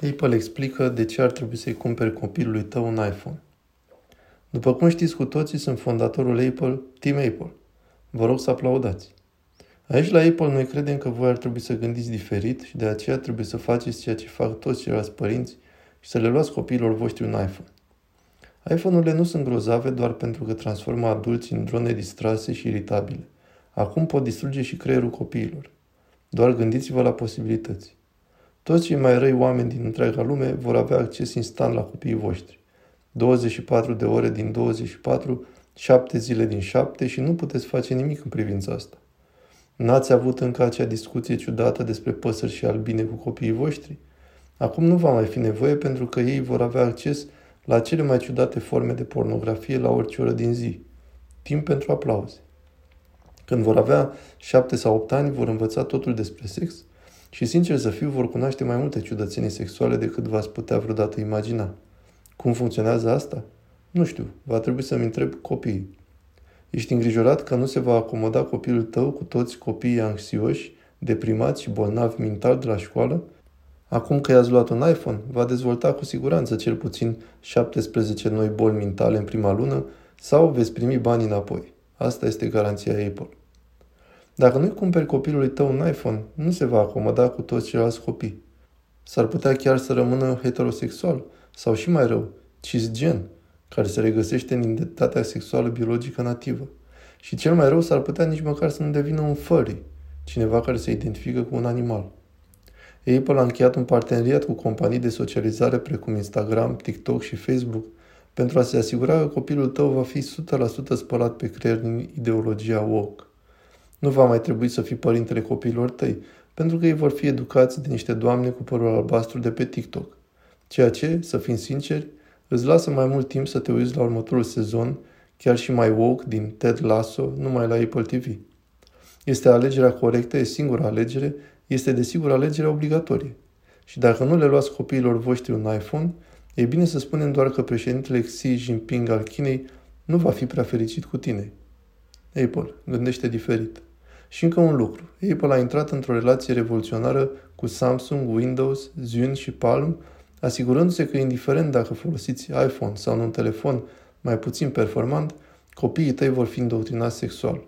Apple explică de ce ar trebui să-i cumperi copilului tău un iPhone. După cum știți cu toții, sunt fondatorul Apple, Team Apple. Vă rog să aplaudați. Aici la Apple noi credem că voi ar trebui să gândiți diferit și de aceea trebuie să faceți ceea ce fac toți ceilalți părinți și să le luați copiilor voștri un iPhone. iPhone-urile nu sunt grozave doar pentru că transformă adulții în drone distrase și iritabile. Acum pot distruge și creierul copiilor. Doar gândiți-vă la posibilități. Toți cei mai răi oameni din întreaga lume vor avea acces instant la copiii voștri. 24 de ore din 24, 7 zile din 7 și nu puteți face nimic în privința asta. N-ați avut încă acea discuție ciudată despre păsări și albine cu copiii voștri? Acum nu va mai fi nevoie pentru că ei vor avea acces la cele mai ciudate forme de pornografie la orice oră din zi. Timp pentru aplauze. Când vor avea șapte sau opt ani, vor învăța totul despre sex și, sincer să fiu, vor cunoaște mai multe ciudățenii sexuale decât v-ați putea vreodată imagina. Cum funcționează asta? Nu știu, va trebui să-mi întreb copiii. Ești îngrijorat că nu se va acomoda copilul tău cu toți copiii anxioși, deprimați și bolnavi mental de la școală? Acum că i-ați luat un iPhone, va dezvolta cu siguranță cel puțin 17 noi boli mentale în prima lună sau veți primi bani înapoi. Asta este garanția Apple. Dacă nu-i cumperi copilului tău un iPhone, nu se va acomoda cu toți ceilalți copii. S-ar putea chiar să rămână heterosexual sau și mai rău, cisgen, care se regăsește în identitatea sexuală biologică nativă. Și cel mai rău s-ar putea nici măcar să nu devină un furry, cineva care se identifică cu un animal. Apple a încheiat un parteneriat cu companii de socializare precum Instagram, TikTok și Facebook pentru a se asigura că copilul tău va fi 100% spălat pe creier din ideologia woke. Nu va mai trebui să fii părintele copiilor tăi, pentru că ei vor fi educați de niște doamne cu părul albastru de pe TikTok. Ceea ce, să fim sinceri, îți lasă mai mult timp să te uiți la următorul sezon, chiar și mai woke din Ted Lasso, numai la Apple TV. Este alegerea corectă, e singura alegere, este desigur alegerea obligatorie. Și dacă nu le luați copiilor voștri un iPhone, e bine să spunem doar că președintele Xi Jinping al Chinei nu va fi prea fericit cu tine. Apple gândește diferit. Și încă un lucru. Apple a intrat într-o relație revoluționară cu Samsung, Windows, Zune și Palm, asigurându-se că, indiferent dacă folosiți iPhone sau un telefon mai puțin performant, copiii tăi vor fi indoctrinați sexual.